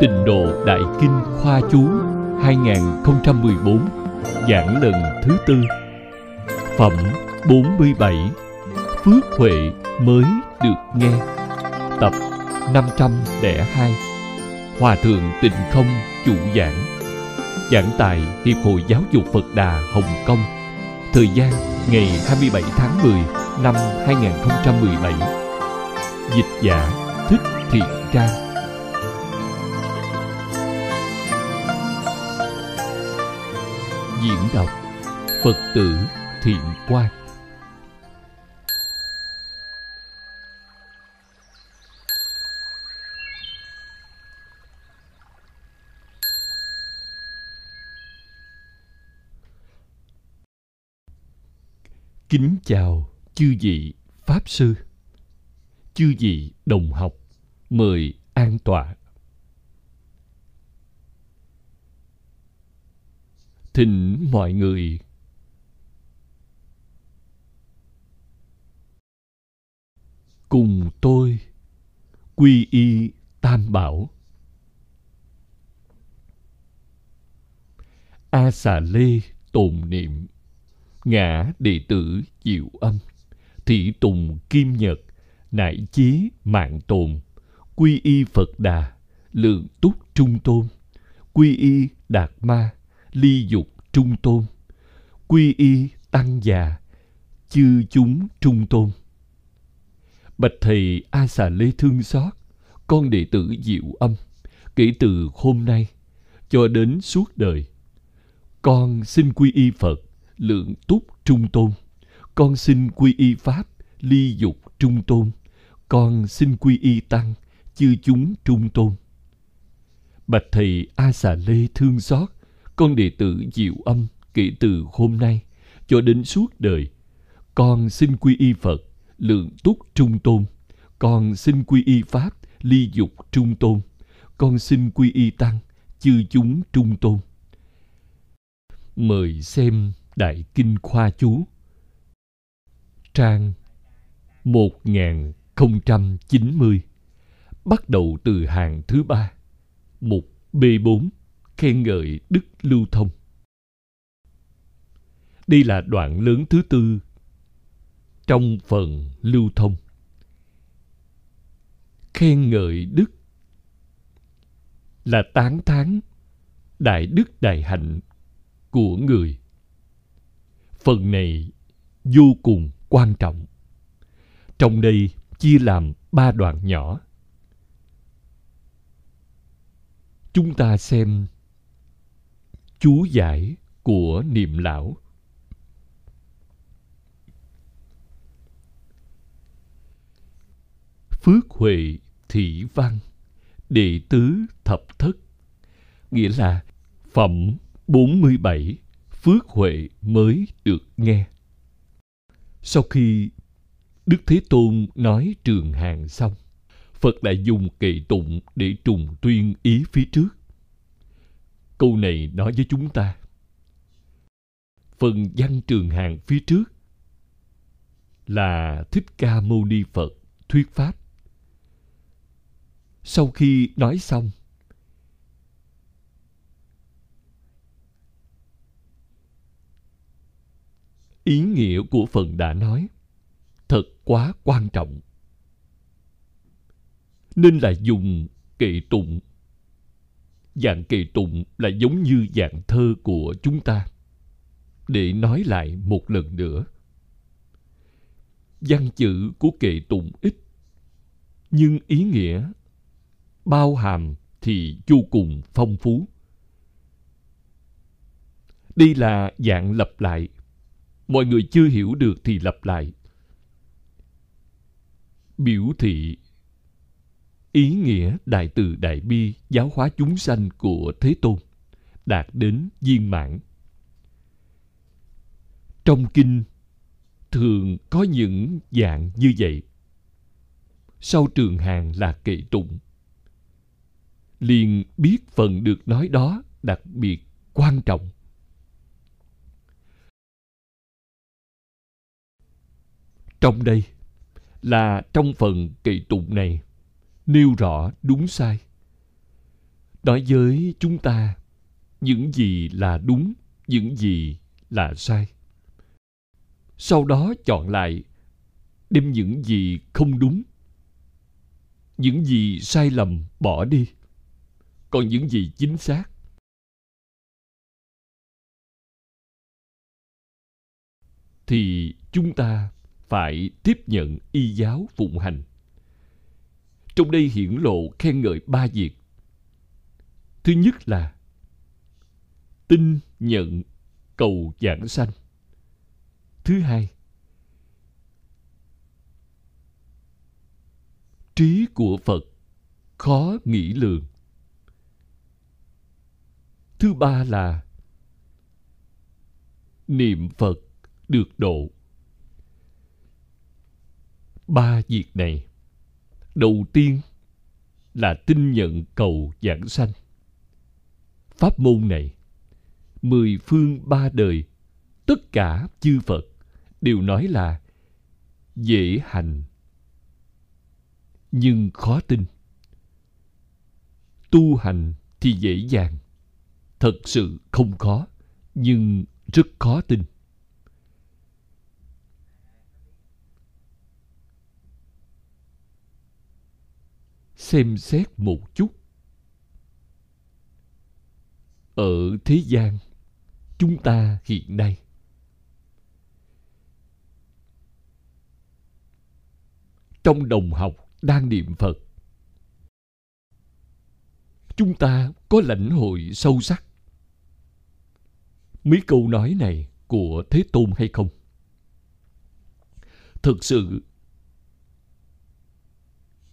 Tịnh độ Đại Kinh Khoa Chú 2014 Giảng lần thứ tư. Phẩm 47 Phước Huệ mới được nghe. Tập 502 Hòa Thượng Tịnh Không chủ giảng. Giảng tại Hiệp hội Giáo dục Phật Đà Hồng Kông. Thời gian ngày 27 tháng 10 năm 2017 Dịch giả Thích Thiện Trang. Diễn đọc Phật tử Thiện Quan Kính chào chư vị Pháp Sư, Chư vị đồng học. Mời an tọa Thỉnh mọi người. Cùng tôi, Quy y Tam Bảo. A xà lê tồn niệm, ngã đệ tử diệu âm thị tùng kim nhật, nại chí mạng tồn, quy y phật đà, lượng túc trung tôn, quy y đạt ma ly dục trung tôn. Quy y tăng già, chư chúng trung tôn. Bạch thầy a xà lê thương xót, con đệ tử diệu âm, kể từ hôm nay cho đến suốt đời. Con xin quy y phật lượng túc trung tôn. Con xin quy y pháp ly dục trung tôn. Con xin quy y tăng, chư chúng trung tôn. Bạch thầy a xà lê thương xót con đệ tử diệu âm kể từ hôm nay cho đến suốt đời. Con xin quy y phật, lượng túc trung tôn. Con xin quy y pháp, ly dục trung tôn. Con xin quy y tăng, chư chúng trung tôn. Mời xem Đại Kinh Khoa Chú. Trang 1090 Bắt đầu từ hàng thứ ba. Mục B4 Khen ngợi Đức Lưu Thông. Đây là đoạn lớn thứ tư trong phần lưu thông. Khen ngợi Đức là tán thán đại đức đại hạnh của người. Phần này vô cùng quan trọng. Trong đây chia làm ba đoạn nhỏ. Chúng ta xem chú giải của niệm lão phước huệ thị văn đệ tứ thập thất nghĩa là phẩm 47 phước huệ mới được nghe. Sau khi Đức Thế Tôn nói trường hàng xong, Phật đã dùng kệ tụng để trùng tuyên ý phía trước. Câu này nói với chúng ta. Phần văn trường hàng phía trước là Thích Ca Mâu Ni Phật thuyết pháp. Sau khi nói xong, ý nghĩa của phần đã nói thật quá quan trọng nên là dùng kệ tụng dạng kệ tụng là giống như dạng thơ của chúng ta. Để nói lại một lần nữa. Văn chữ của kệ tụng ít, nhưng ý nghĩa, bao hàm thì vô cùng phong phú. Đây là dạng lặp lại. Mọi người chưa hiểu được thì lặp lại. Biểu thị ý nghĩa đại từ đại bi giáo hóa chúng sanh của thế tôn đạt đến viên mãn. Trong kinh, thường có những dạng như vậy. Sau trường hàng là kệ tụng, liền biết phần được nói đó đặc biệt quan trọng. Trong đây là trong phần kỳ tụng này nêu rõ đúng sai. nói với chúng ta, những gì là đúng, những gì là sai. Sau đó chọn lại, đem những gì không đúng, những gì sai lầm bỏ đi. Còn những gì chính xác. Thì chúng ta phải tiếp nhận y giáo phụng hành trong đây hiển lộ khen ngợi ba việc. Thứ nhất là tin nhận cầu giảng sanh. Thứ hai, trí của phật khó nghĩ lường. Thứ ba là niệm phật được độ. Ba việc này đầu tiên là tin nhận cầu giảng sanh. Pháp môn này, mười phương ba đời, tất cả chư phật đều nói là dễ hành. Nhưng khó tin, tu hành thì dễ dàng. Thật sự không khó, nhưng rất khó tin. Xem xét một chút. Ở thế gian, chúng ta hiện nay, trong đồng học đang niệm phật, chúng ta có lãnh hội sâu sắc. Mấy câu nói này của thế tôn hay không? Thực sự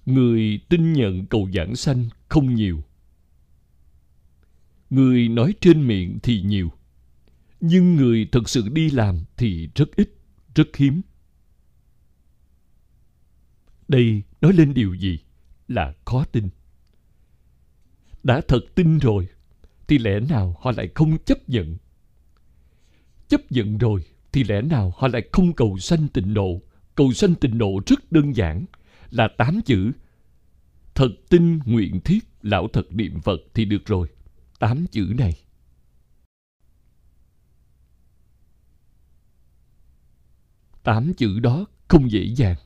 người tin nhận cầu giảng sanh không nhiều. Người nói trên miệng thì nhiều, nhưng người thực sự đi làm thì rất ít, rất hiếm. Đây nói lên điều gì là khó tin. Đã thật tin rồi, thì lẽ nào họ lại không chấp nhận? Chấp nhận rồi, thì lẽ nào họ lại không cầu sanh tịnh độ? Cầu sanh tịnh độ rất đơn giản là tám chữ. Thật tin nguyện thiết lão thật niệm phật thì được rồi. Tám chữ này. Tám chữ đó không dễ dàng.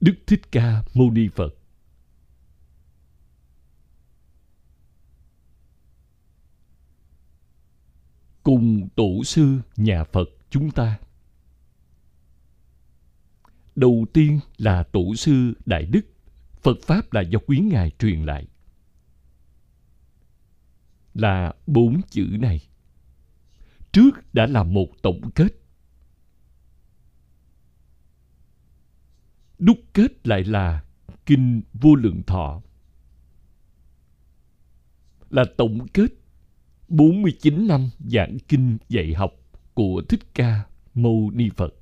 Đức thích ca mâu ni phật. Cùng tổ sư nhà phật chúng ta. Đầu tiên là tổ sư đại đức, phật pháp là do quý ngài truyền lại. Là bốn chữ này. Trước đã là một tổng kết. Đúc kết lại là kinh vô lượng thọ. Là tổng kết 49 năm giảng kinh dạy học của Thích Ca Mâu Ni Phật.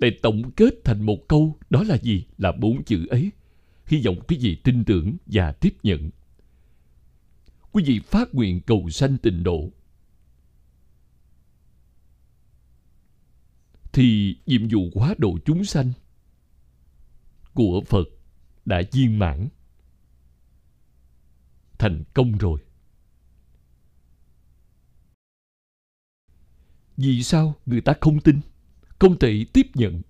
Lại tổng kết thành một câu, đó là gì? Là bốn chữ ấy. Hy vọng quý vị tin tưởng và tiếp nhận. Quý vị phát nguyện cầu sanh tịnh độ. Thì nhiệm vụ hóa độ chúng sanh của Phật đã viên mãn thành công rồi vì sao người ta không tin? Không thể tiếp nhận.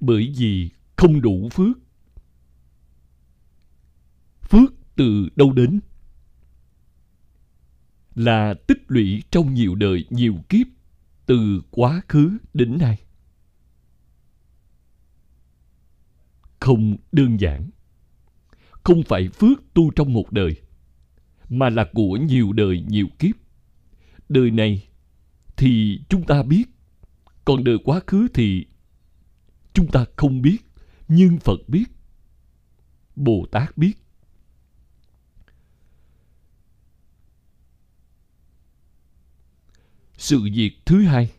Bởi vì không đủ phước. Phước từ đâu đến? Là tích lũy trong nhiều đời, nhiều kiếp, từ quá khứ đến nay. Không đơn giản không phải phước tu trong một đời, mà là của nhiều đời nhiều kiếp. Đời này thì chúng ta biết, còn đời quá khứ thì chúng ta không biết, nhưng phật biết, bồ tát biết. Sự việc thứ hai,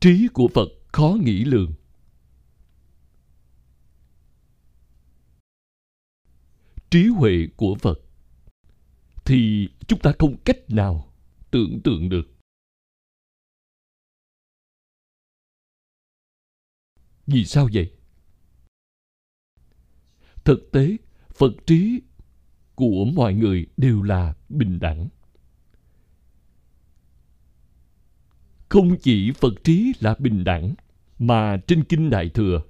trí của phật khó nghĩ lường. Trí huệ của phật, thì chúng ta không cách nào tưởng tượng được. Vì sao vậy? Thực tế, phật trí của mọi người đều là bình đẳng. Không chỉ phật trí là bình đẳng mà trên kinh đại thừa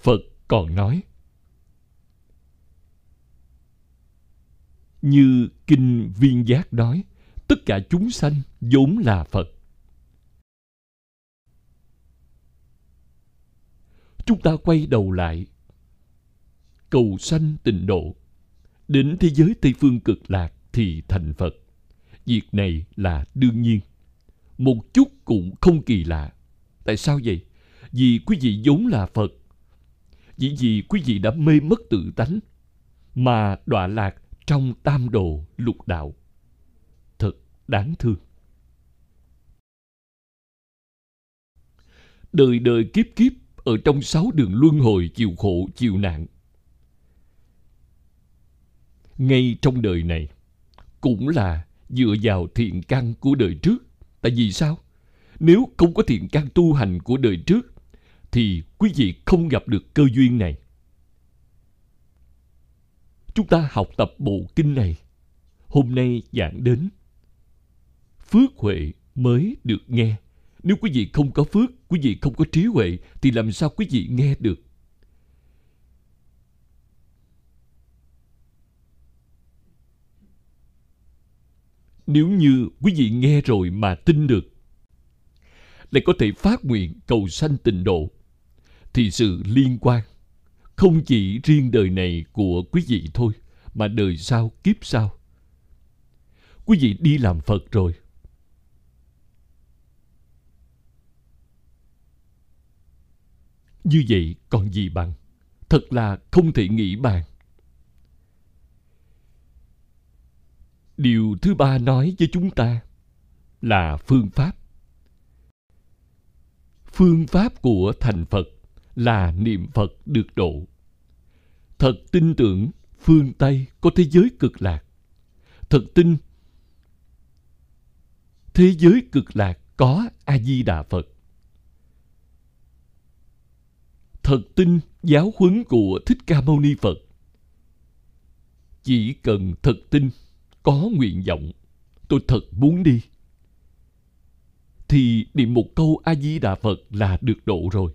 phật còn nói. Như kinh viên giác nói, tất cả chúng sanh vốn là phật. Chúng ta quay đầu lại, cầu sanh tịnh độ. Đến thế giới tây phương cực lạc thì thành phật. Việc này là đương nhiên. Một chút cũng không kỳ lạ. Tại sao vậy? Vì quý vị vốn là phật chỉ vì quý vị đã mê mất tự tánh mà đọa lạc trong tam đồ lục đạo. Thật đáng thương. Đời đời kiếp kiếp ở trong sáu đường luân hồi chịu khổ, chịu nạn. Ngay trong đời này, cũng là dựa vào thiện căn của đời trước. Tại vì sao? Nếu không có thiện căn tu hành của đời trước thì quý vị không gặp được cơ duyên này. Chúng ta học tập bộ kinh này. Hôm nay giảng đến, phước huệ mới được nghe. Nếu quý vị không có phước, quý vị không có trí huệ, thì làm sao quý vị nghe được? Nếu như quý vị nghe rồi mà tin được, lại có thể phát nguyện cầu sanh tịnh độ thì sự liên quan, không chỉ riêng đời này của quý vị thôi, mà đời sau, kiếp sau. Quý vị đi làm phật rồi. Như vậy còn gì bằng? Thật là không thể nghĩ bàn. Điều thứ ba nói với chúng ta là phương pháp. Phương pháp của thành phật là niệm phật được độ. Thật tin tưởng phương tây có thế giới cực lạc. Thật tin thế giới cực lạc có a di đà phật. Thật tin giáo huấn của thích ca mâu ni phật. Chỉ cần thật tin, có nguyện vọng, tôi thật muốn đi. Thì niệm một câu a di đà phật là được độ rồi.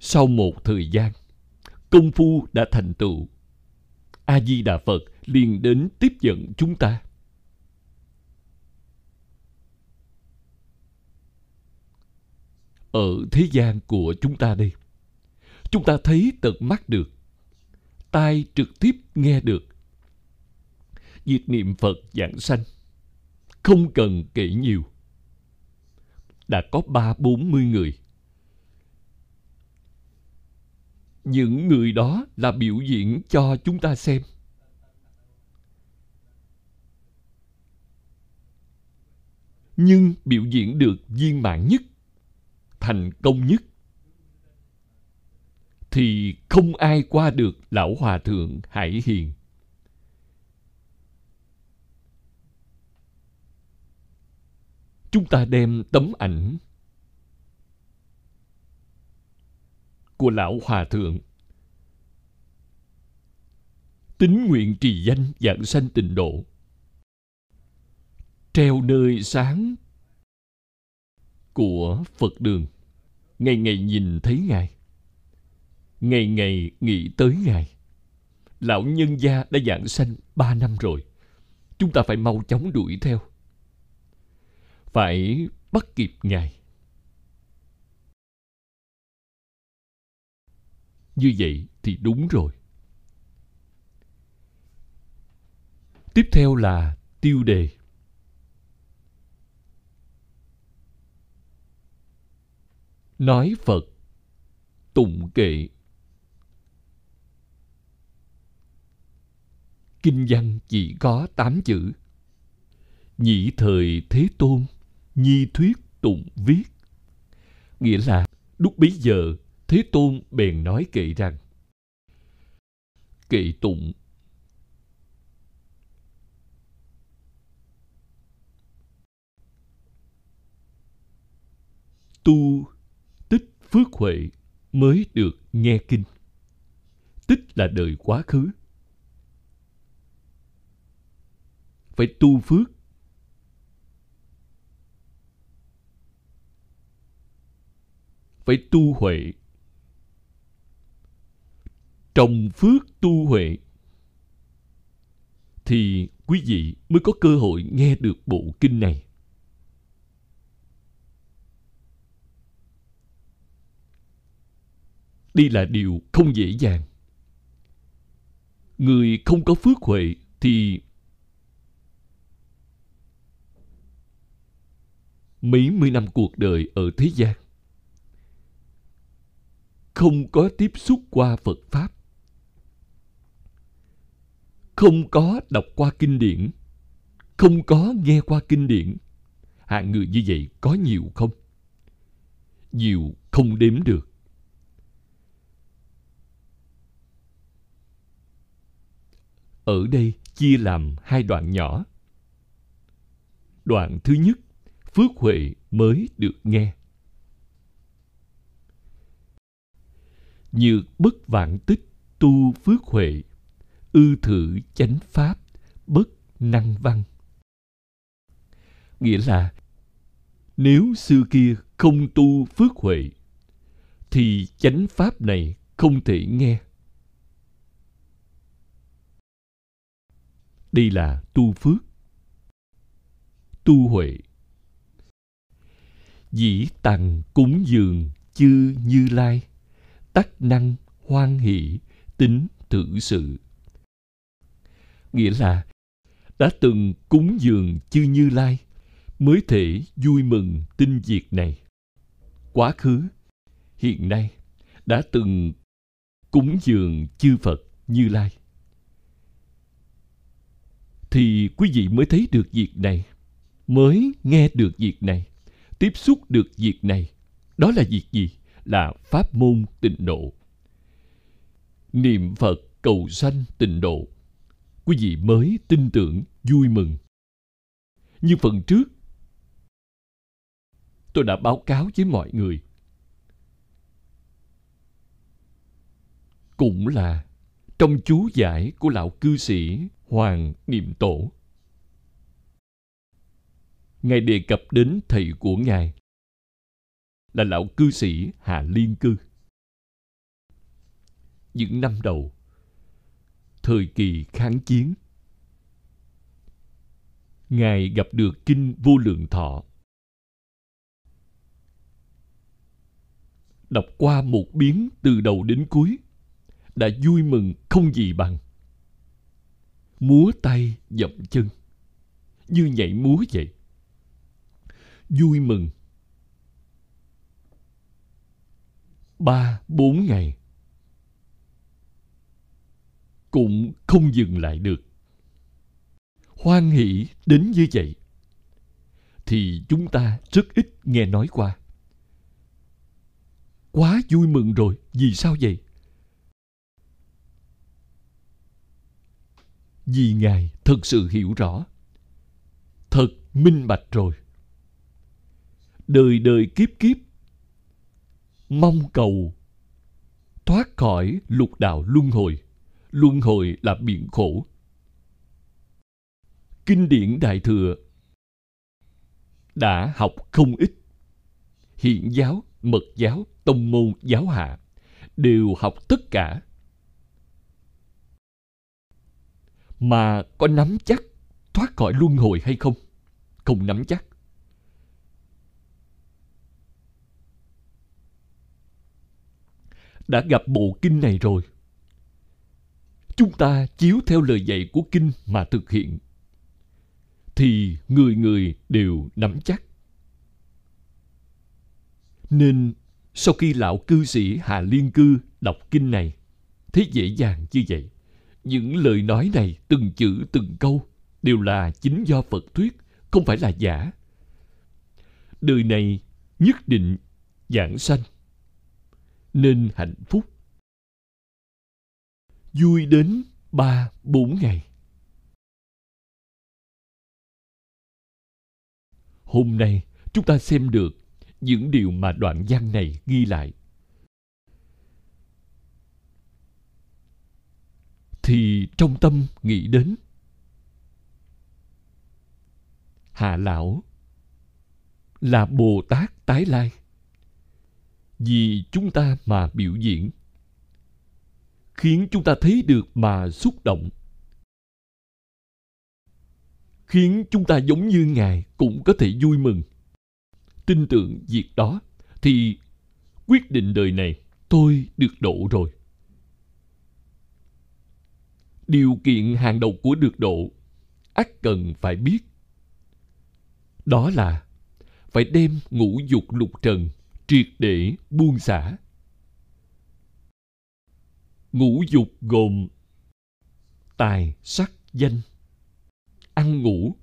Sau một thời gian, công phu đã thành tựu. A di đà phật liền đến tiếp dẫn chúng ta. Ở thế gian của chúng ta đây, chúng ta thấy tận mắt được, tai trực tiếp nghe được. Việc niệm phật giảng sanh không cần kể nhiều. Đã có ba bốn mươi người những người đó là biểu diễn cho chúng ta xem. Nhưng biểu diễn được viên mãn nhất, thành công nhất, thì không ai qua được lão hòa thượng hải hiền. Chúng ta đem tấm ảnh của lão hòa thượng. Tính nguyện trì danh dạng sanh tịnh độ. Treo nơi sáng của phật đường. Ngày ngày nhìn thấy ngài. Ngày ngày nghĩ tới ngài. Lão nhân gia đã dạng sanh ba năm rồi. Chúng ta phải mau chóng đuổi theo. Phải bắt kịp ngài. Như vậy thì đúng rồi. Tiếp theo là tiêu đề. Nói phật, tụng kệ. Kinh văn chỉ có tám chữ. Nhị thời thế tôn, nhi thuyết tụng viết. Nghĩa là lúc bấy giờ Thế Tôn bèn nói kệ rằng, Kệ tụng Tu tích phước huệ mới được nghe kinh. Tích là đời quá khứ. Phải tu phước phải tu huệ trồng phước tu huệ, thì quý vị mới có cơ hội nghe được bộ kinh này đây là điều không dễ dàng người không có phước huệ thì mấy mươi năm cuộc đời ở thế gian không có tiếp xúc qua Phật Pháp. Không có đọc qua kinh điển. Không có nghe qua kinh điển. Hạng người như vậy có nhiều không? Nhiều không đếm được. Ở đây chia làm hai đoạn nhỏ. Đoạn thứ nhất, phước huệ mới được nghe. nhược bất vạn tích tu phước huệ ư thử chánh pháp, bất năng văn. Nghĩa là, nếu xưa kia không tu phước huệ, thì chánh pháp này không thể nghe. Đây là tu phước, tu huệ. Dĩ tằng cúng dường chư như lai, tắc năng hoan hỷ, tính tự sự nghĩa là đã từng cúng dường chư như lai mới thể vui mừng tin việc này quá khứ, hiện nay đã từng cúng dường chư phật như lai thì quý vị mới thấy được việc này, mới nghe được việc này, tiếp xúc được việc này đó là việc gì là pháp môn tịnh độ. Niệm Phật cầu sanh tịnh độ. Quý vị mới tin tưởng, vui mừng. Như phần trước, tôi đã báo cáo với mọi người. Cũng là trong chú giải của lão cư sĩ Hoàng Niệm Tổ. Ngài đề cập đến thầy của Ngài là lão cư sĩ Hà Liên Cư. Những năm đầu, thời kỳ kháng chiến, Ngài gặp được Kinh Vô Lượng Thọ. Đọc qua một biến từ đầu đến cuối, đã vui mừng không gì bằng. Múa tay dậm chân, như nhảy múa vậy. Vui mừng ba bốn ngày cũng không dừng lại được. Hoan hỷ đến như vậy, thì chúng ta rất ít nghe nói qua. Quá vui mừng rồi, vì sao vậy? Vì ngài thật sự hiểu rõ, thật minh bạch rồi. Đời đời kiếp kiếp, mong cầu thoát khỏi lục đạo luân hồi. Luân hồi là biển khổ. Kinh điển Đại Thừa đã học không ít. Hiện giáo, mật giáo, tông môn, giáo hạ đều học tất cả. Mà có nắm chắc thoát khỏi luân hồi hay không? Không nắm chắc. đã gặp bộ kinh này rồi. Chúng ta chiếu theo lời dạy của kinh mà thực hiện thì người người đều nắm chắc. Nên sau khi lão cư sĩ Hà Liên Cư đọc kinh này, thấy dễ dàng như vậy. Những lời nói này từng chữ từng câu đều là chính do Phật thuyết, không phải là giả. Đời này nhất định giảng sanh nên hạnh phúc vui đến ba, bốn ngày. Hôm nay, chúng ta xem được những điều mà đoạn văn này ghi lại. Thì trong tâm nghĩ đến hạ lão là bồ tát tái lai. Vì chúng ta mà biểu diễn khiến chúng ta thấy được mà xúc động. Khiến chúng ta giống như ngài cũng có thể vui mừng. Tin tưởng việc đó thì quyết định đời này tôi được độ rồi. Điều kiện hàng đầu của được độ ắt cần phải biết. Đó là phải đem ngũ dục lục trần triệt để buông xả ngũ dục gồm tài, sắc, danh. Ăn ngủ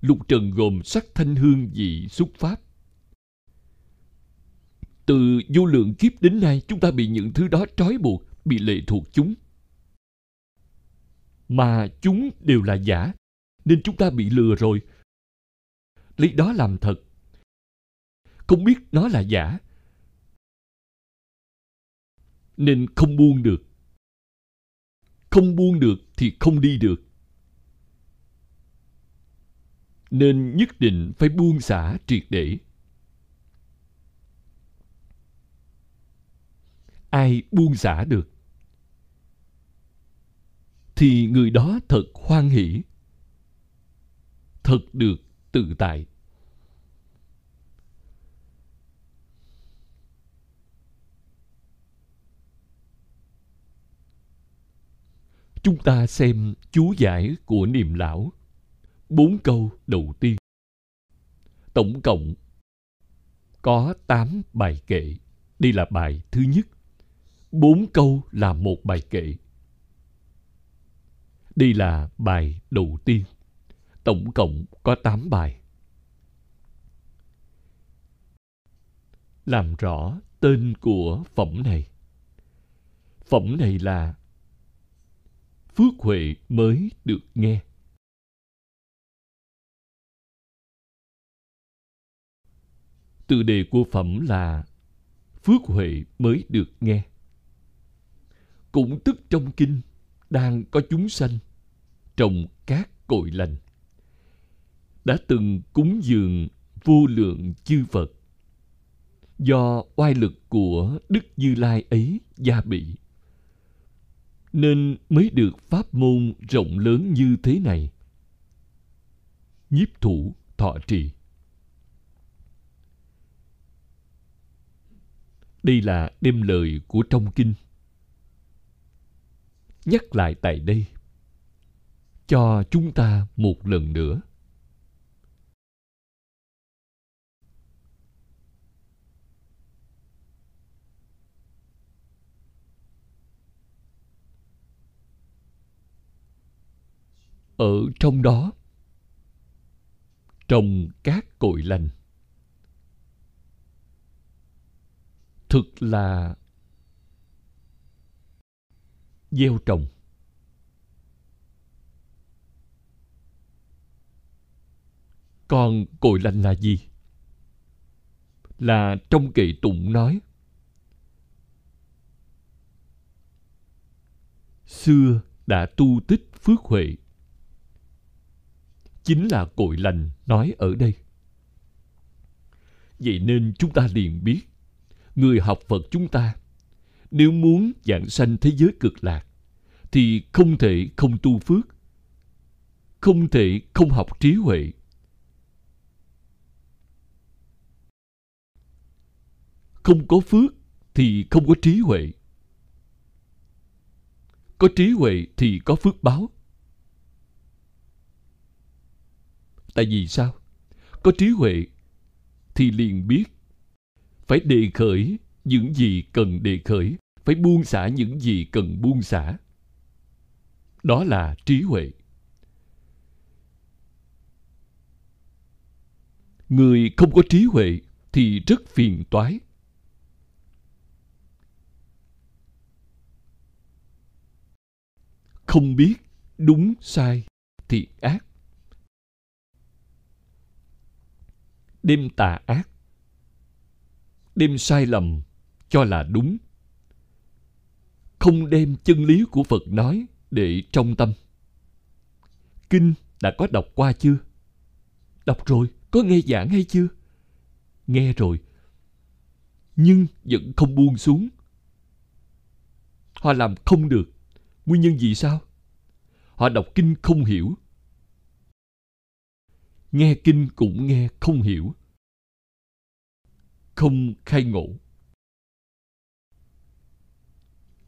lục trần gồm sắc, thanh, hương, vị, xúc pháp. Từ vô lượng kiếp đến nay, chúng ta bị những thứ đó trói buộc, bị lệ thuộc chúng. Mà chúng đều là giả, nên chúng ta bị lừa rồi. Lấy đó làm thật. Không biết nó là giả nên không buông được. Không buông được thì không đi được. Nên nhất định phải buông xả triệt để. Ai buông xả được, thì người đó thật hoan hỷ, thật được tự tại. Chúng ta xem chú giải của niệm lão. Bốn câu đầu tiên. Tổng cộng có tám bài kệ. Đây là bài thứ nhất. Bốn câu là một bài kệ. Đây là bài đầu tiên. Tổng cộng có tám bài. Làm rõ tên của phẩm này. Phẩm này là phước huệ mới được nghe. Từ đề của phẩm là Phước huệ mới được nghe. Cũng tức trong kinh đang có chúng sanh trồng các cội lành. Đã từng cúng dường vô lượng chư Phật. Do oai lực của Đức Như Lai ấy gia bị nên mới được pháp môn rộng lớn như thế này nhiếp thủ thọ trì Đây là đêm lời của trong kinh. Nhắc lại tại đây, cho chúng ta một lần nữa. Ở trong đó, trồng các cội lành, thực là gieo trồng. Còn cội lành là gì? Là trong kệ tụng nói. Xưa đã tu tích phước huệ chính là cội lành nói ở đây. Vậy nên chúng ta liền biết, người học Phật chúng ta, nếu muốn dạng sanh thế giới cực lạc, thì không thể không tu phước, không thể không học trí huệ. Không có phước thì không có trí huệ. Có trí huệ thì có phước báo. Tại vì sao có trí huệ thì liền biết phải đề khởi những gì cần đề khởi, phải buông xả những gì cần buông xả đó là trí huệ người không có trí huệ thì thì rất phiền toái. Không biết đúng sai thiện ác. Đêm tà ác. Đêm sai lầm cho là đúng. Không đem chân lý của Phật nói để trong tâm. Kinh đã có đọc qua chưa? Đọc rồi, có nghe giảng hay chưa? Nghe rồi. Nhưng vẫn không buông xuống. Họ làm không được. Nguyên nhân gì sao? Họ đọc kinh không hiểu. Nghe kinh cũng nghe không hiểu. Không khai ngộ.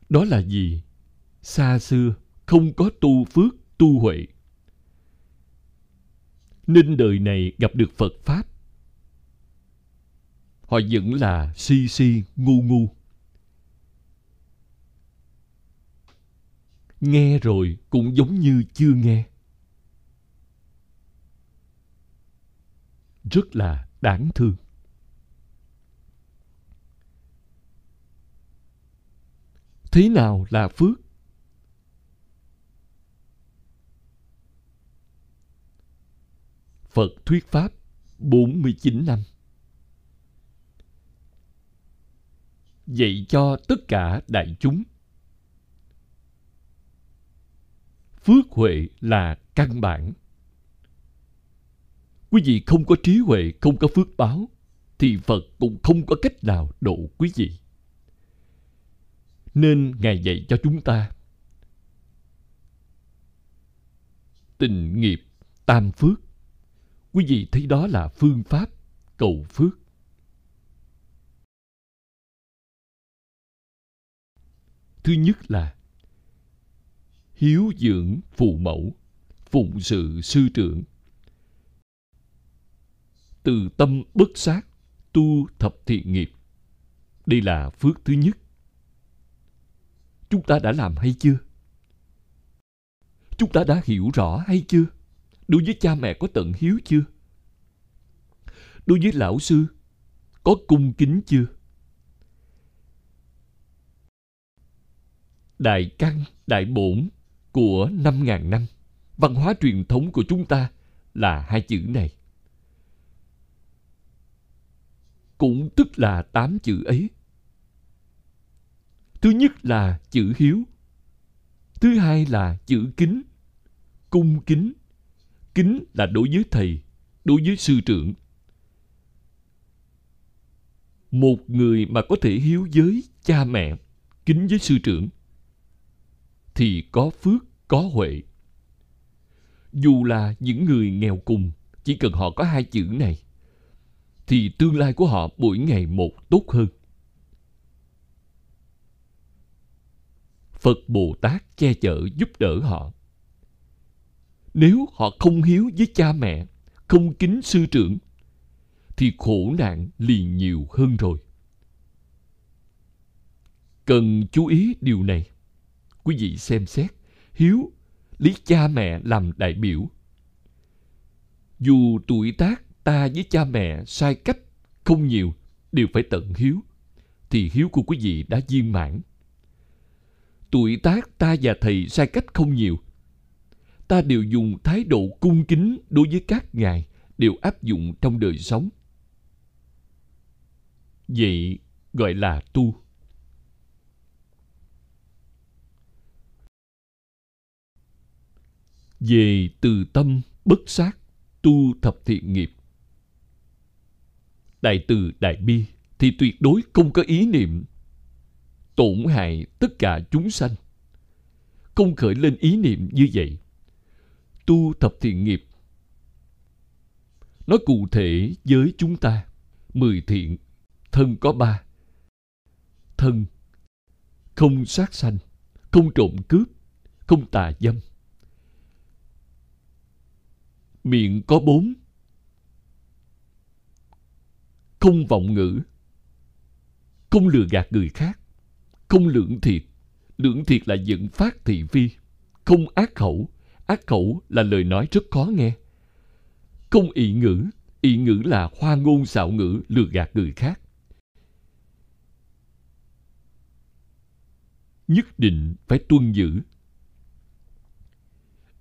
Đó là gì? Xa xưa không có tu phước, tu huệ nên đời này gặp được Phật Pháp. Họ vẫn là si si, ngu ngu. Nghe rồi cũng giống như chưa nghe. Rất là đáng thương. Thế nào là phước? Phật thuyết Pháp 49 năm. Dạy cho tất cả đại chúng. Phước huệ là căn bản. Quý vị không có trí huệ, không có phước báo, thì Phật cũng không có cách nào độ quý vị. Nên Ngài dạy cho chúng ta tình nghiệp tam phước. Quý vị thấy đó là phương pháp cầu phước. Thứ nhất là hiếu dưỡng phụ mẫu phụng sự sư trưởng từ tâm bất sát tu thập thiện nghiệp đây là phước thứ nhất chúng ta đã làm hay chưa chúng ta đã hiểu rõ hay chưa Đối với cha mẹ có tận hiếu chưa? Đối với lão sư có cung kính chưa? Đại căn, đại bổn của năm ngàn năm, văn hóa truyền thống của chúng ta là hai chữ này. Cũng tức là tám chữ ấy. Thứ nhất là chữ hiếu. Thứ hai là chữ kính, cung kính kính là đối với thầy đối với sư trưởng một người mà có thể hiếu với cha mẹ kính với sư trưởng thì có phước có huệ dù là những người nghèo cùng chỉ cần họ có hai chữ này thì tương lai của họ mỗi ngày một tốt hơn phật bồ tát che chở giúp đỡ họ nếu họ không hiếu với cha mẹ, không kính sư trưởng, thì khổ nạn liền nhiều hơn rồi. Cần chú ý điều này. Quý vị xem xét, hiếu, lý cha mẹ làm đại biểu. Dù tuổi tác ta với cha mẹ sai cách không nhiều, đều phải tận hiếu, thì hiếu của quý vị đã viên mãn. Tuổi tác ta và thầy sai cách không nhiều, ta đều dùng thái độ cung kính đối với các ngài đều áp dụng trong đời sống. Vậy gọi là tu. Về từ tâm bất sát tu thập thiện nghiệp đại từ đại bi thì tuyệt đối không có ý niệm. Tổn hại tất cả chúng sanh. Không khởi lên ý niệm như vậy. Tu thập thiện nghiệp. Nói cụ thể với chúng ta. Mười thiện, thân có ba. Thân, không sát sanh, không trộm cướp, không tà dâm. Miệng có bốn không vọng ngữ. Không lừa gạt người khác. Không lưỡng thiệt. Lưỡng thiệt là dẫn phát thị phi. Không ác khẩu. Ác khẩu là lời nói rất khó nghe. Không ị ngữ. Ị ngữ là hoa ngôn xạo ngữ lừa gạt người khác. Nhất định phải tuân giữ.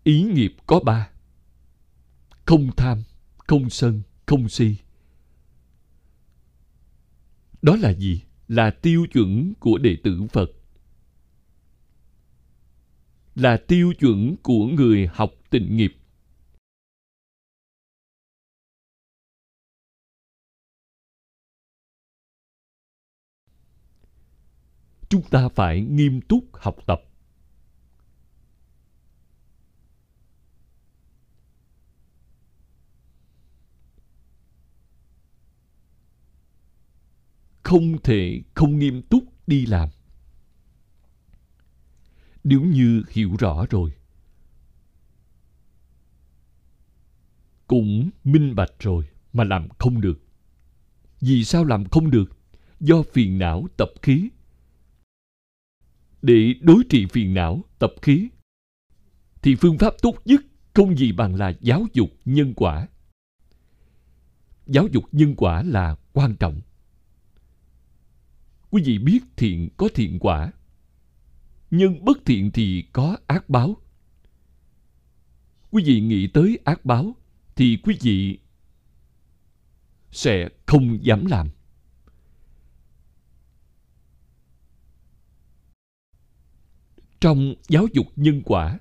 Ý nghiệp có ba. Không tham, không sân, không si đó là gì? Là tiêu chuẩn của đệ tử phật. Là tiêu chuẩn của người học tịnh nghiệp. Chúng ta phải nghiêm túc học tập. Không thể, không nghiêm túc đi làm. Nếu như hiểu rõ rồi, cũng minh bạch rồi mà làm không được. Vì sao làm không được? Do phiền não tập khí. Để đối trị phiền não tập khí, thì phương pháp tốt nhất không gì bằng là giáo dục nhân quả. Giáo dục nhân quả là quan trọng quý vị biết thiện có thiện quả, nhưng bất thiện thì có ác báo. Quý vị nghĩ tới ác báo thì quý vị sẽ không dám làm. Trong giáo dục nhân quả,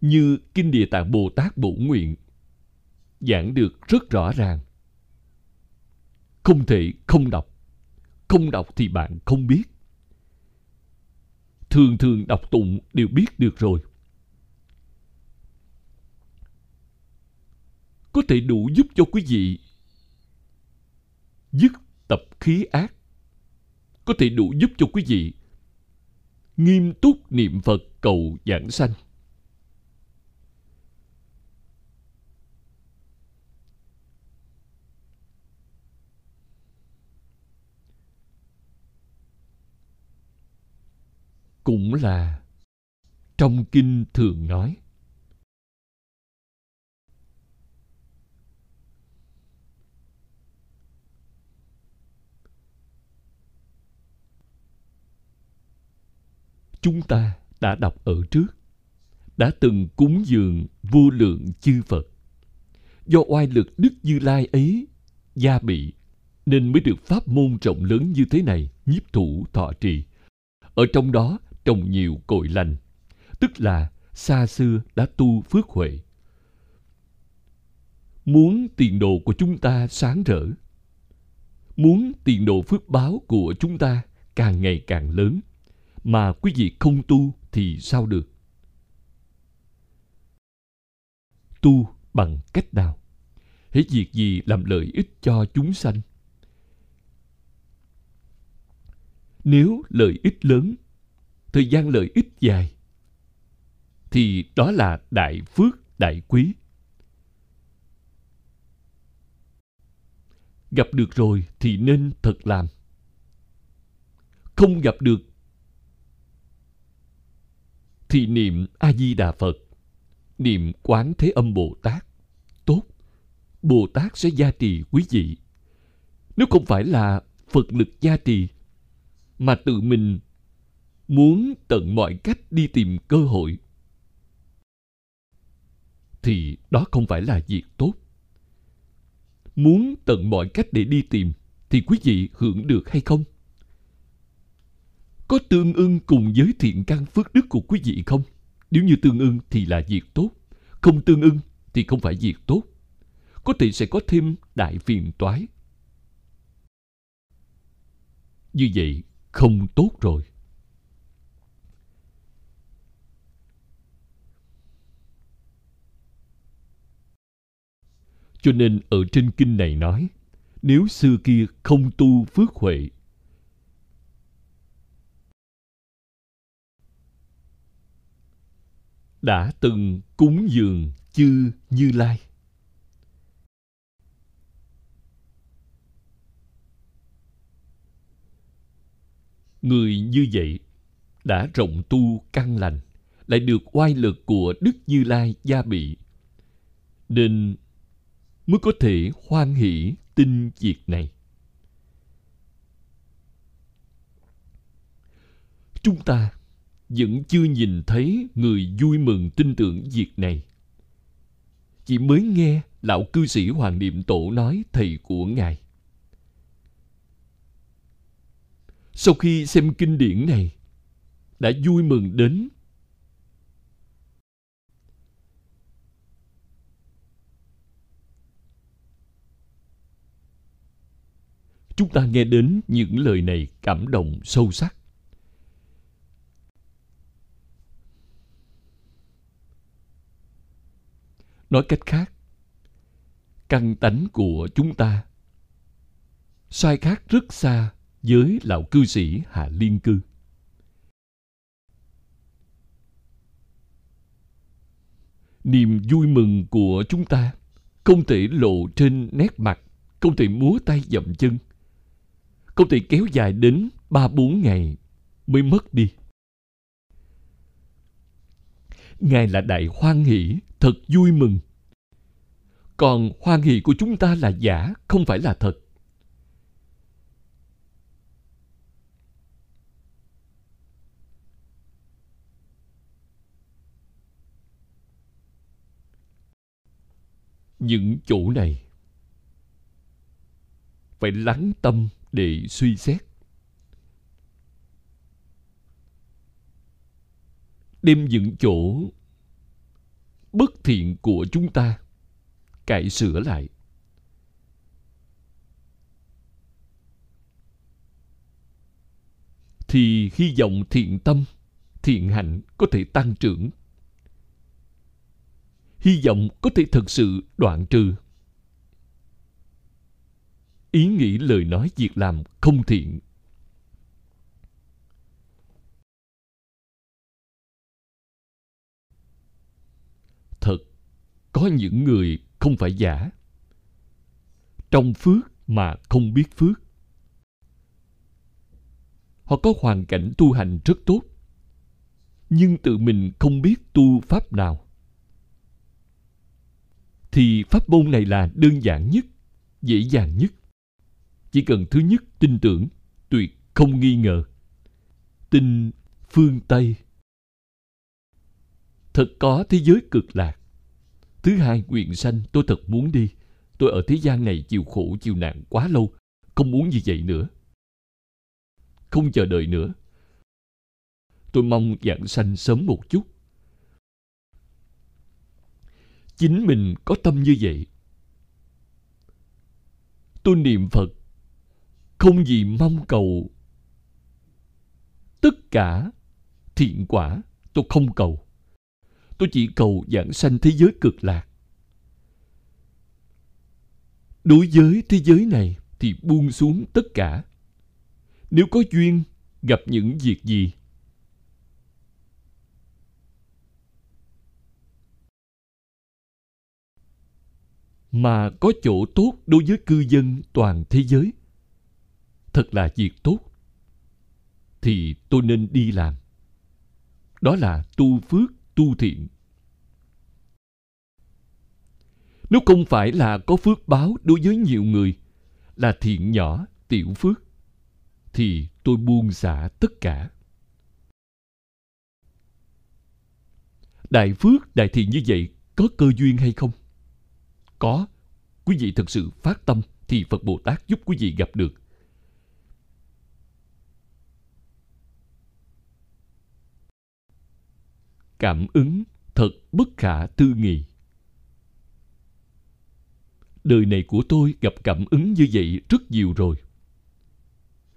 như kinh địa tạng bồ tát bổ nguyện, giảng được rất rõ ràng. Không thể không đọc không đọc thì bạn không biết. Thường thường đọc tụng đều biết được rồi. Có thể đủ giúp cho quý vị dứt tập khí ác. Có thể đủ giúp cho quý vị nghiêm túc niệm phật cầu giảng sanh. Cũng là trong kinh thường nói. Chúng ta đã đọc ở trước, đã từng cúng dường vô lượng chư phật. Do oai lực đức như lai ấy gia bị, nên mới được pháp môn rộng lớn như thế này, nhiếp thủ thọ trì. Ở trong đó trồng nhiều cội lành. Tức là xa xưa đã tu phước huệ. Muốn tiền đồ của chúng ta sáng rỡ, muốn tiền đồ phước báo của chúng ta càng ngày càng lớn, mà quý vị không tu thì sao được? Tu bằng cách nào? Hễ việc gì làm lợi ích cho chúng sanh? Nếu lợi ích lớn thời gian lợi ích dài, thì đó là đại phước, đại quý. Gặp được rồi thì nên thật làm. Không gặp được thì niệm a di đà phật, niệm quán thế âm bồ tát tốt bồ tát sẽ gia trì quý vị. Nếu không phải là phật lực gia trì, mà tự mình muốn tận mọi cách đi tìm cơ hội. Thì đó không phải là việc tốt. Muốn tận mọi cách để đi tìm thì quý vị hưởng được hay không? Có tương ưng cùng với thiện căn phước đức của quý vị không? Nếu như tương ưng thì là việc tốt, không tương ưng thì không phải việc tốt. Có thể sẽ có thêm đại phiền toái. Như vậy, không tốt rồi. Cho nên ở trên kinh này nói, nếu xưa kia không tu phước huệ, đã từng cúng dường chư như lai. Người như vậy đã rộng tu căn lành, lại được oai lực của đức như lai gia bị, nên mới có thể hoan hỷ tin việc này. Chúng ta vẫn chưa nhìn thấy người vui mừng tin tưởng việc này. Chỉ mới nghe lão cư sĩ hoàng niệm tổ nói thầy của ngài. Sau khi xem kinh điển này, đã vui mừng đến chúng ta nghe đến những lời này cảm động sâu sắc. Nói cách khác, căn tánh của chúng ta sai khác rất xa với lão cư sĩ hạ liên cư. Niềm vui mừng của chúng ta không thể lộ trên nét mặt, không thể múa tay dậm chân không thể kéo dài đến ba bốn ngày mới mất đi. Ngài là đại hoan hỷ thật vui mừng. Còn hoan hỷ của chúng ta là giả, không phải là thật. Những chỗ này phải lắng tâm để suy xét. Đem những chỗ, bất thiện của chúng ta, cải sửa lại. Thì hy vọng thiện tâm, thiện hạnh có thể tăng trưởng. Hy vọng có thể thực sự đoạn trừ ý nghĩ lời nói việc làm không thiện. Thật, có những người không phải giả. Trong phước mà không biết phước. Họ có hoàn cảnh tu hành rất tốt, nhưng tự mình không biết tu pháp nào. Thì pháp môn này là đơn giản nhất, dễ dàng nhất chỉ cần thứ nhất tin tưởng, tuyệt không nghi ngờ. Tin phương tây. Thật có thế giới cực lạc. Thứ hai nguyện sanh, tôi thật muốn đi. Tôi ở thế gian này chịu khổ, chịu nạn quá lâu. Không muốn như vậy nữa. Không chờ đợi nữa. Tôi mong dạng sanh sớm một chút. Chính mình có tâm như vậy. Tôi niệm phật không gì mong cầu. Tất cả thiện quả tôi không cầu. Tôi chỉ cầu giảng sanh thế giới cực lạc. Đối với thế giới này thì buông xuống tất cả. Nếu có duyên gặp những việc gì, mà có chỗ tốt đối với cư dân toàn thế giới thật là việc tốt, thì tôi nên đi làm. Đó là tu phước, tu thiện. Nếu không phải là có phước báo đối với nhiều người, là thiện nhỏ, tiểu phước, thì tôi buông xả tất cả. Đại phước, đại thiện như vậy có cơ duyên hay không? Có. Quý vị thực sự phát tâm thì phật bồ tát giúp quý vị gặp được. Cảm ứng thật bất khả tư nghị. Đời này của tôi gặp cảm ứng như vậy rất nhiều rồi,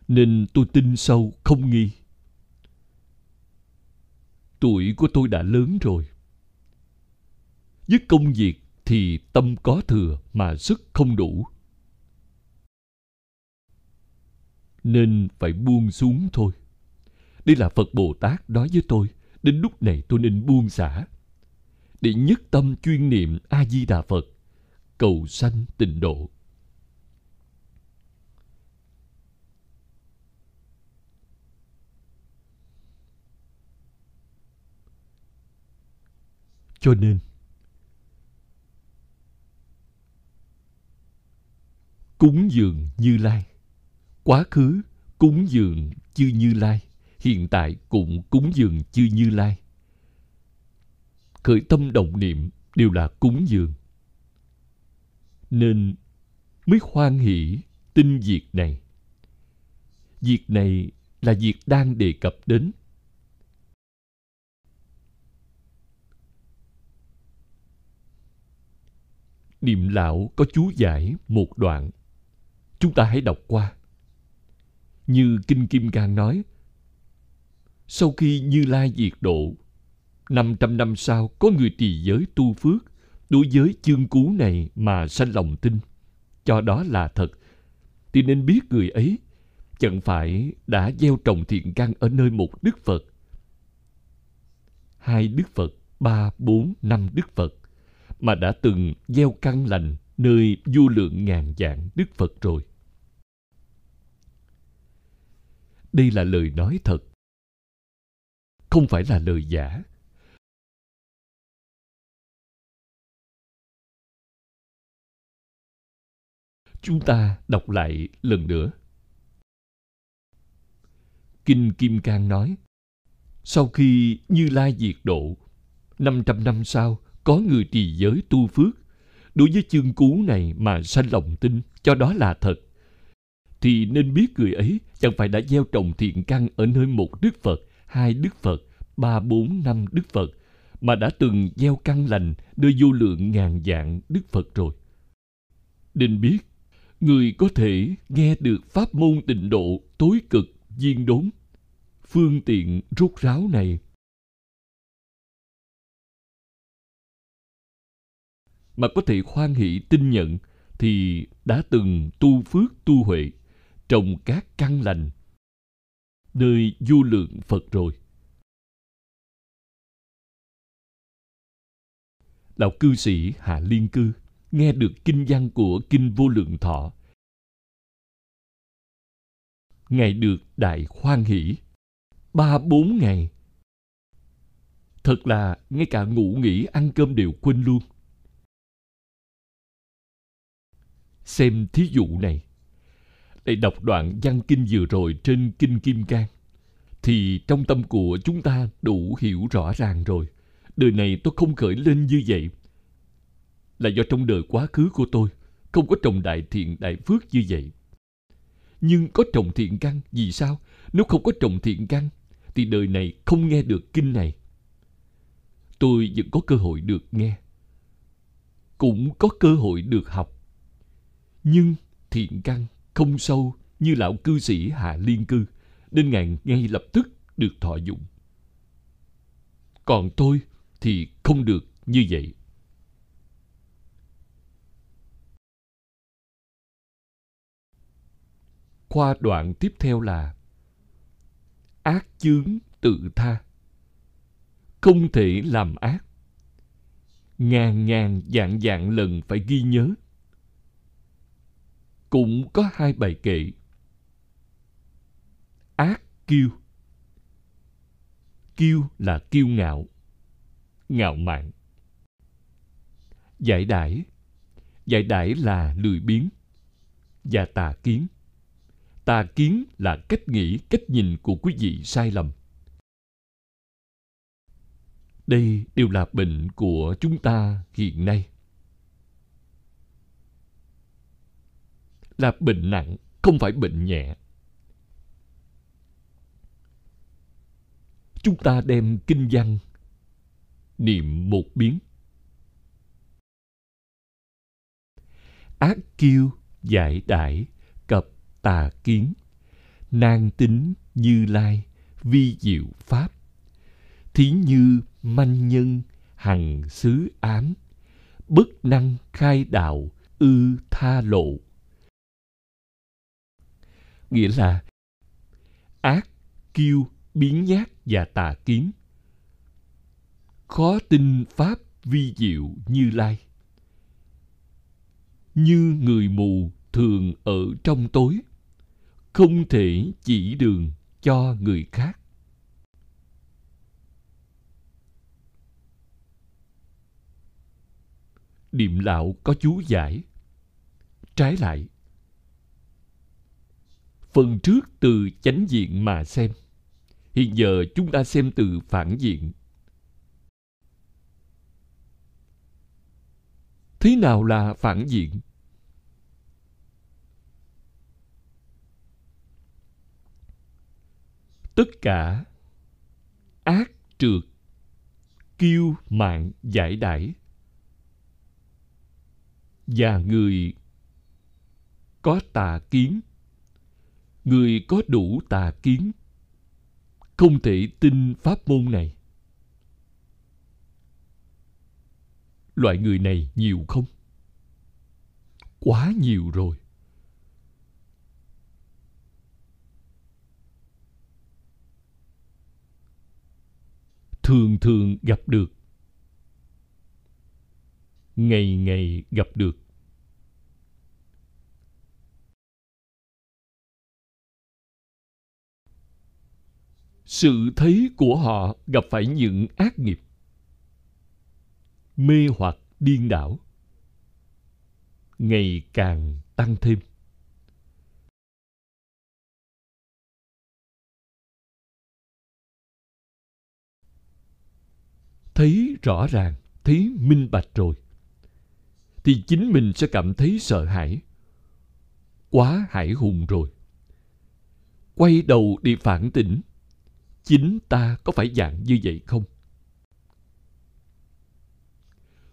nên tôi tin sâu không nghi. Tuổi của tôi đã lớn rồi. Với công việc thì tâm có thừa mà sức không đủ. Nên phải buông xuống thôi. Đây là phật bồ tát nói với tôi đến lúc này tôi nên buông xả. Để nhất tâm chuyên niệm a di đà phật cầu sanh tịnh độ. Cho nên cúng dường Như Lai. Quá khứ cúng dường chư Như Lai, hiện tại cũng cúng dường chư Như Lai. Khởi tâm động niệm đều là cúng dường. Nên mới hoan hỷ tin việc này. Việc này là việc đang đề cập đến. Niệm lão có chú giải một đoạn. Chúng ta hãy đọc qua. Như Kinh Kim Cang nói, sau khi Như Lai diệt độ, 500 năm sau có người trì giới tu phước, đối với chương cú này mà sanh lòng tin, cho đó là thật, thì nên biết người ấy chẳng phải đã gieo trồng thiện căn ở nơi một Đức Phật, hai Đức Phật, ba, bốn, năm Đức Phật, mà đã từng gieo căn lành nơi vô lượng ngàn dạng Đức Phật rồi. Đây là lời nói thật, không phải là lời giả. Chúng ta đọc lại lần nữa. Kinh Kim Cang nói, sau khi Như Lai diệt độ, 500 năm sau, có người trì giới tu phước, đối với chương cú này mà sanh lòng tin, cho đó là thật, thì nên biết người ấy chẳng phải đã gieo trồng thiện căn ở nơi một Đức Phật, hai Đức Phật, ba, bốn, năm Đức Phật, mà đã từng gieo căn lành nơi vô lượng ngàn dạng Đức Phật rồi. Nên biết, người có thể nghe được pháp môn tịnh độ tối cực viên đốn, phương tiện rút ráo này mà có thể khoan hỷ tin nhận thì đã từng tu phước tu huệ trồng các căn lành nơi du lượng Phật rồi. Lão cư sĩ Hạ Liên Cư nghe được kinh văn của Kinh Vô Lượng Thọ. Ngài được đại khoan hỷ. Ba bốn ngày. Thật là ngay cả ngủ nghỉ, ăn cơm đều quên luôn. Xem thí dụ này. Để đọc đoạn văn kinh vừa rồi trên Kinh Kim Cang. Thì trong tâm của chúng ta đủ hiểu rõ ràng rồi. Đời này tôi không khởi lên như vậy. Là do trong đời quá khứ của tôi không có trồng đại thiện đại phước như vậy. Nhưng có trồng thiện căn, vì sao? Nếu không có trồng thiện căn, thì đời này không nghe được kinh này. Tôi vẫn có cơ hội được nghe. Cũng có cơ hội được học. Nhưng thiện căn không sâu như lão cư sĩ Hạ Liên Cư, nên Ngài ngay lập tức được thọ dụng. Còn tôi thì không được như vậy. Khoa đoạn tiếp theo là Ác chướng tự tha Không thể làm ác Ngàn ngàn dạng dạng lần phải ghi nhớ cũng có hai bài kệ. Ác kiêu. Kiêu là kiêu ngạo Ngạo mạn. Giải đãi. Giải đãi là lười biếng Và tà kiến. Tà kiến là cách nghĩ, cách nhìn của quý vị sai lầm. Đây đều là bệnh của chúng ta hiện nay. Là bệnh nặng, không phải bệnh nhẹ. Chúng ta đem kinh văn niệm một biến. Ác kiêu giải đãi tà kiến, nan tính như lai, vi diệu pháp. Thí như manh nhân, hằng xứ ám, bất năng khai đạo, ư tha lộ nghĩa là ác kiêu biến nhát và tà kiến. Khó tin pháp vi diệu như lai. Như người mù thường ở trong tối không thể chỉ đường cho người khác. Điệm lão có chú giải. Trái lại, Phần trước từ chánh diện mà xem. Hiện giờ chúng ta xem từ phản diện. Thế nào là phản diện? Tất cả ác trượt, kiêu mạng giải đãi và người có tà kiến người có đủ tà kiến, không thể tin pháp môn này. Loại người này nhiều không? Quá nhiều rồi. Thường thường gặp được. Ngày ngày gặp được. Sự thấy của họ gặp phải những ác nghiệp. Mê hoặc điên đảo. Ngày càng tăng thêm. Thấy rõ ràng, thấy minh bạch rồi, thì chính mình sẽ cảm thấy sợ hãi, quá hải hùng rồi. Quay đầu đi phản tỉnh chính ta có phải dạng như vậy không?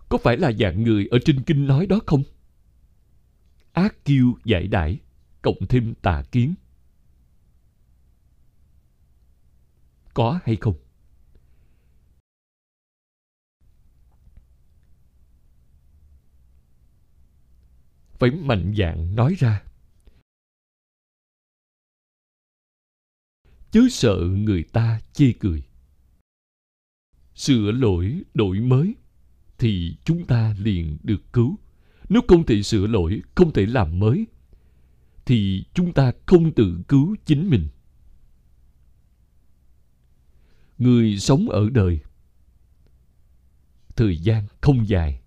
Có phải là dạng người ở trên kinh nói đó không? Ác kiêu giải đãi, cộng thêm tà kiến. Có hay không? Phải mạnh dạn nói ra. Chớ sợ người ta chê cười. Sửa lỗi đổi mới thì chúng ta liền được cứu. Nếu không thể sửa lỗi, không thể làm mới, thì chúng ta không tự cứu chính mình. Người sống ở đời, thời gian không dài.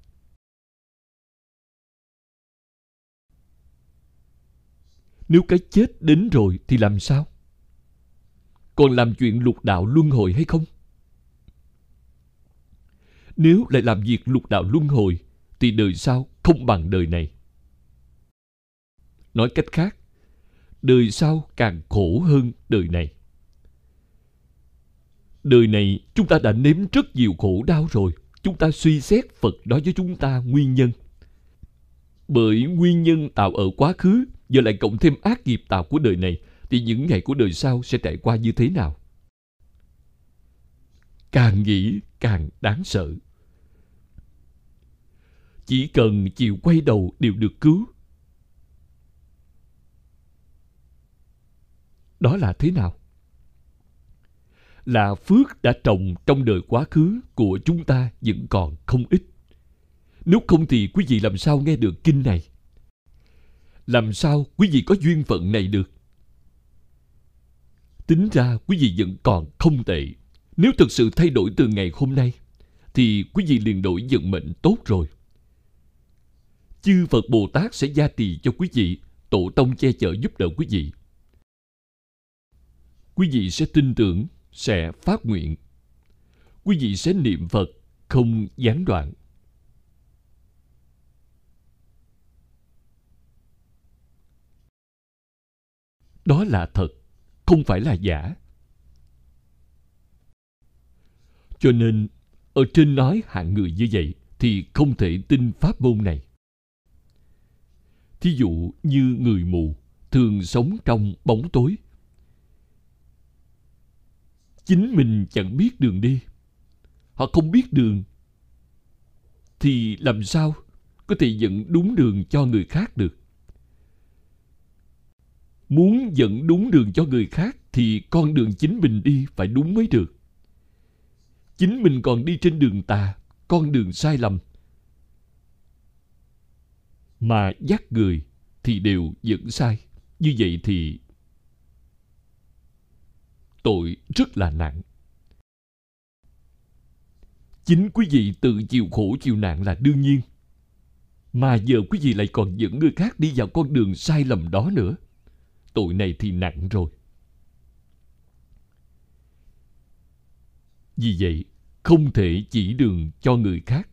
Nếu cái chết đến rồi thì làm sao? Còn làm chuyện lục đạo luân hồi hay không? Nếu lại làm việc lục đạo luân hồi, thì đời sau không bằng đời này. Nói cách khác, đời sau càng khổ hơn đời này. Đời này chúng ta đã nếm rất nhiều khổ đau rồi. Chúng ta suy xét Phật nói với chúng ta nguyên nhân. Bởi nguyên nhân tạo ở quá khứ, giờ lại cộng thêm ác nghiệp tạo của đời này, thì những ngày của đời sau sẽ trải qua như thế nào? Càng nghĩ càng đáng sợ. Chỉ cần chịu quay đầu đều được cứu. Đó là thế nào? Là phước đã trồng trong đời quá khứ của chúng ta vẫn còn không ít. Nếu không thì quý vị làm sao nghe được kinh này? Làm sao quý vị có duyên phận này được? Tính ra quý vị vẫn còn không tệ. Nếu thực sự thay đổi từ ngày hôm nay, thì quý vị liền đổi vận mệnh tốt rồi. Chư Phật Bồ Tát sẽ gia trì cho quý vị, tổ tông che chở giúp đỡ quý vị. Quý vị sẽ tin tưởng, sẽ phát nguyện. Quý vị sẽ niệm Phật, không gián đoạn. Đó là thật không phải là giả. Cho nên, ở trên nói hạng người như vậy thì không thể tin pháp môn này. Thí dụ như người mù thường sống trong bóng tối. Chính mình chẳng biết đường đi. Họ không biết đường. Thì làm sao có thể dẫn đúng đường cho người khác được? Muốn dẫn đúng đường cho người khác thì con đường chính mình đi phải đúng mới được. Chính mình còn đi trên đường tà, con đường sai lầm. Mà dắt người thì đều dẫn sai. Như vậy thì tội rất là nặng. Chính quý vị tự chịu khổ chịu nạn là đương nhiên. Mà giờ quý vị lại còn dẫn người khác đi vào con đường sai lầm đó nữa tội này thì nặng rồi. Vì vậy, không thể chỉ đường cho người khác.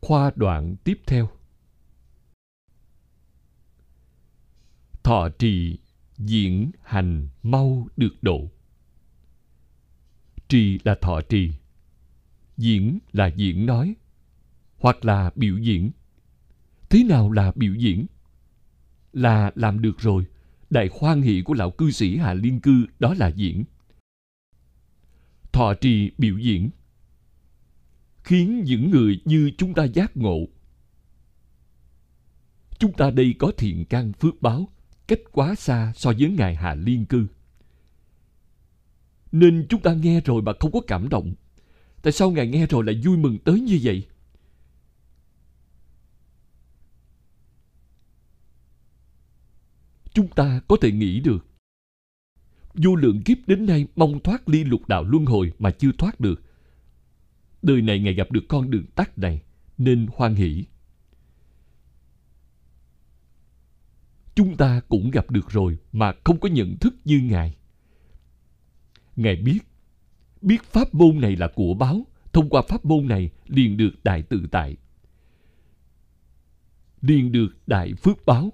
Khoa đoạn tiếp theo Thọ trì diễn hành mau được độ. Trì là thọ trì, diễn là diễn nói, hoặc là biểu diễn. Thế nào là biểu diễn? Là làm được rồi. Đại khoan hỷ của lão cư sĩ Hà Liên Cư đó là diễn. Thọ trì biểu diễn khiến những người như chúng ta giác ngộ. Chúng ta đây có thiện căn phước báo, cách quá xa so với Ngài Hà Liên Cư. Nên chúng ta nghe rồi mà không có cảm động. Tại sao Ngài nghe rồi lại vui mừng tới như vậy? Chúng ta có thể nghĩ được. Vô lượng kiếp đến nay mong thoát ly lục đạo luân hồi mà chưa thoát được. Đời này Ngài gặp được con đường tắt này nên hoan hỷ. chúng ta cũng gặp được rồi mà không có nhận thức như Ngài. Ngài biết, biết pháp môn này là của báo, thông qua pháp môn này liền được đại tự tại. Liền được đại phước báo.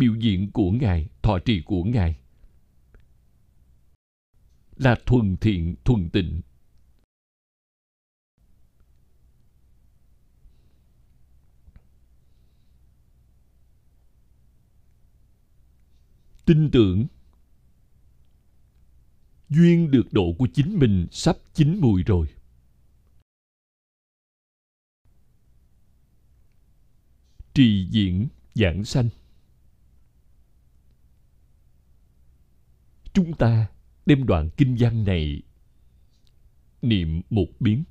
Biểu diễn của Ngài, thọ trì của Ngài. Là thuần thiện thuần tịnh. Tin tưởng. Duyên được độ của chính mình sắp chín mùi rồi. Trì diễn giảng sanh. Chúng ta đem đoạn kinh văn này niệm một biến.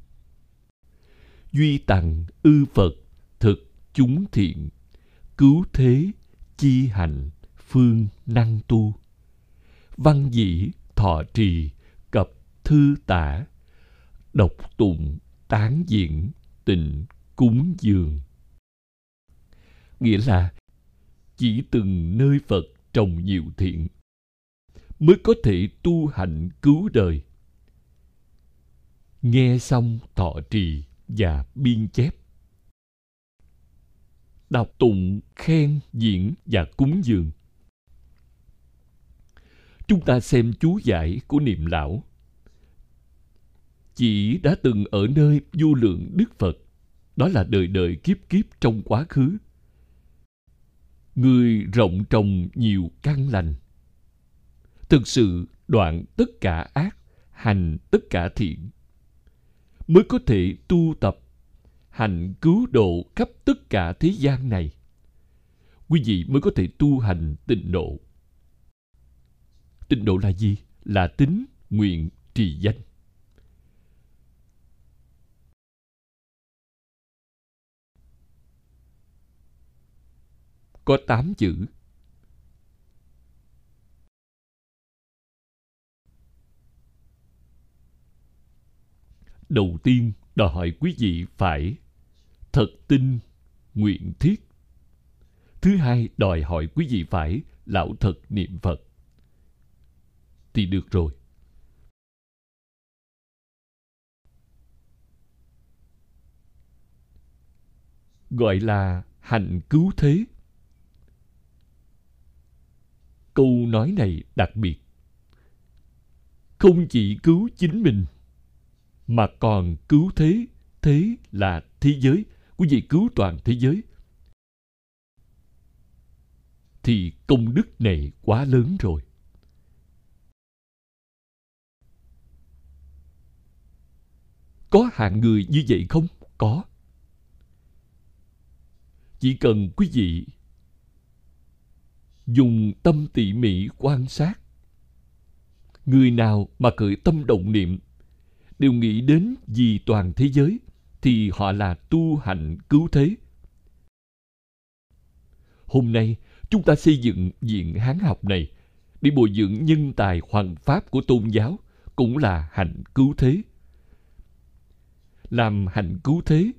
Duy tằng ư phật thực chúng thiện, cứu thế chi hành phương năng tu. Văn dĩ thọ trì cập thư tả, độc tụng tán diễn tình cúng dường. Nghĩa là chỉ từng nơi phật trồng nhiều thiện mới có thể tu hạnh cứu đời. Nghe xong thọ trì và biên chép. Đọc tụng, khen, diễn và cúng dường. Chúng ta xem chú giải của niệm lão. Chỉ đã từng ở nơi vô lượng Đức Phật, đó là đời đời kiếp kiếp trong quá khứ. Người rộng trồng nhiều căn lành thực sự đoạn tất cả ác, hành tất cả thiện, mới có thể tu tập, hành cứu độ khắp tất cả thế gian này. Quý vị mới có thể tu hành tịnh độ. Tịnh độ là gì? Là tính nguyện trì danh. Có tám chữ. Đầu tiên đòi hỏi quý vị phải thật tin nguyện thiết. Thứ hai đòi hỏi quý vị phải lão thật niệm phật. Thì được rồi. Gọi là hành cứu thế. Câu nói này đặc biệt. Không chỉ cứu chính mình mà còn cứu thế thế là thế giới. Quý vị cứu toàn thế giới. Thì công đức này quá lớn rồi. Có hạng người như vậy không? Có. Chỉ cần quý vị dùng tâm tỉ mỉ quan sát, người nào mà khởi tâm động niệm đều nghĩ đến vì toàn thế giới thì họ là tu hành cứu thế. Hôm nay, chúng ta xây dựng viện Hán học này để bồi dưỡng nhân tài hoàng pháp của tôn giáo cũng là hạnh cứu thế. Làm hạnh cứu thế,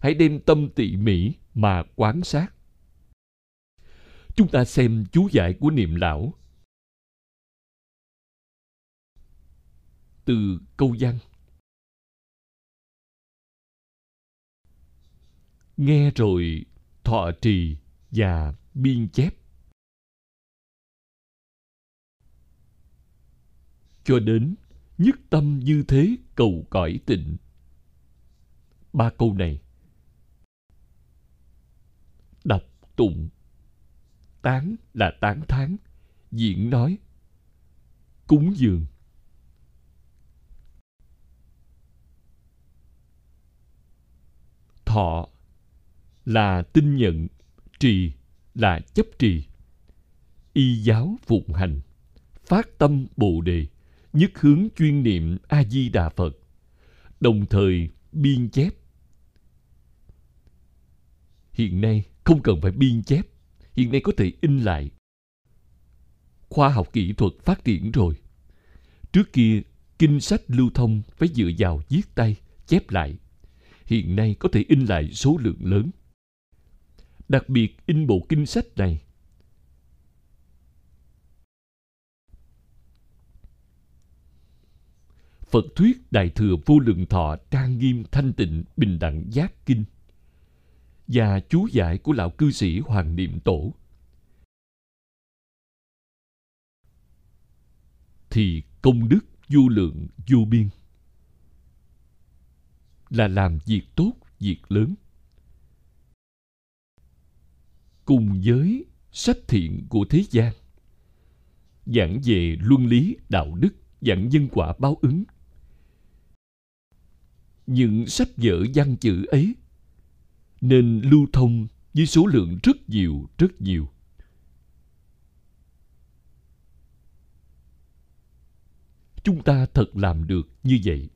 hãy đem tâm tỉ mỉ mà quán sát. Chúng ta xem chú giải của niệm lão. Từ câu văn. Nghe rồi, thọ trì và biên chép. Cho đến nhất tâm như thế cầu cõi tịnh. Ba câu này. Đọc tụng. Tán là tán thán. Diễn nói. Cúng dường. Thọ là tin nhận, trì là chấp trì. Y giáo phụng hành, phát tâm bồ đề, nhất hướng chuyên niệm a di đà phật, đồng thời biên chép. Hiện nay không cần phải biên chép, hiện nay có thể in lại. Khoa học kỹ thuật phát triển rồi. Trước kia, kinh sách lưu thông phải dựa vào viết tay, chép lại hiện nay có thể in lại số lượng lớn. Đặc biệt in bộ kinh sách này. Phật thuyết Đại Thừa Vô Lượng Thọ trang nghiêm thanh tịnh bình đẳng giác kinh và chú giải của lão cư sĩ Hoàng Niệm Tổ. Thì công đức vô lượng vô biên là làm việc tốt, việc lớn. Cùng với sách thiện của thế gian, giảng về luân lý, đạo đức, giảng nhân quả báo ứng. Những sách vở văn chữ ấy nên lưu thông với số lượng rất nhiều rất nhiều. Chúng ta thật làm được như vậy.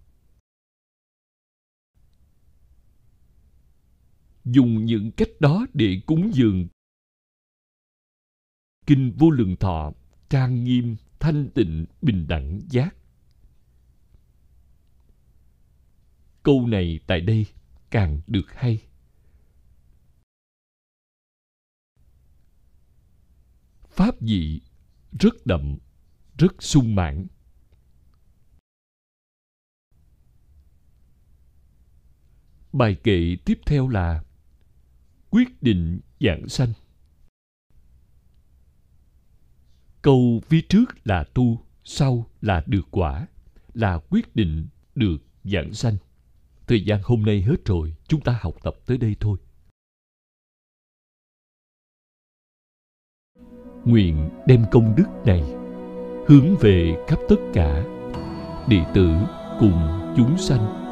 Dùng những cách đó để cúng dường. Kinh vô lượng thọ, trang nghiêm, thanh tịnh, bình đẳng giác. Câu này tại đây càng được hay. Pháp dị rất đậm, rất sung mãn. Bài kệ tiếp theo là quyết định dạng sanh. Câu phía trước là tu, sau là được quả, là quyết định được dạng sanh. Thời gian hôm nay hết rồi, chúng ta học tập tới đây thôi. Nguyện đem công đức này hướng về khắp tất cả đệ tử cùng chúng sanh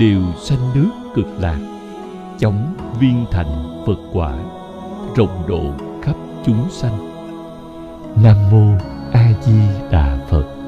đều sanh nước cực lạc chóng viên thành phật quả, rộng độ khắp chúng sanh. Nam mô a di đà phật.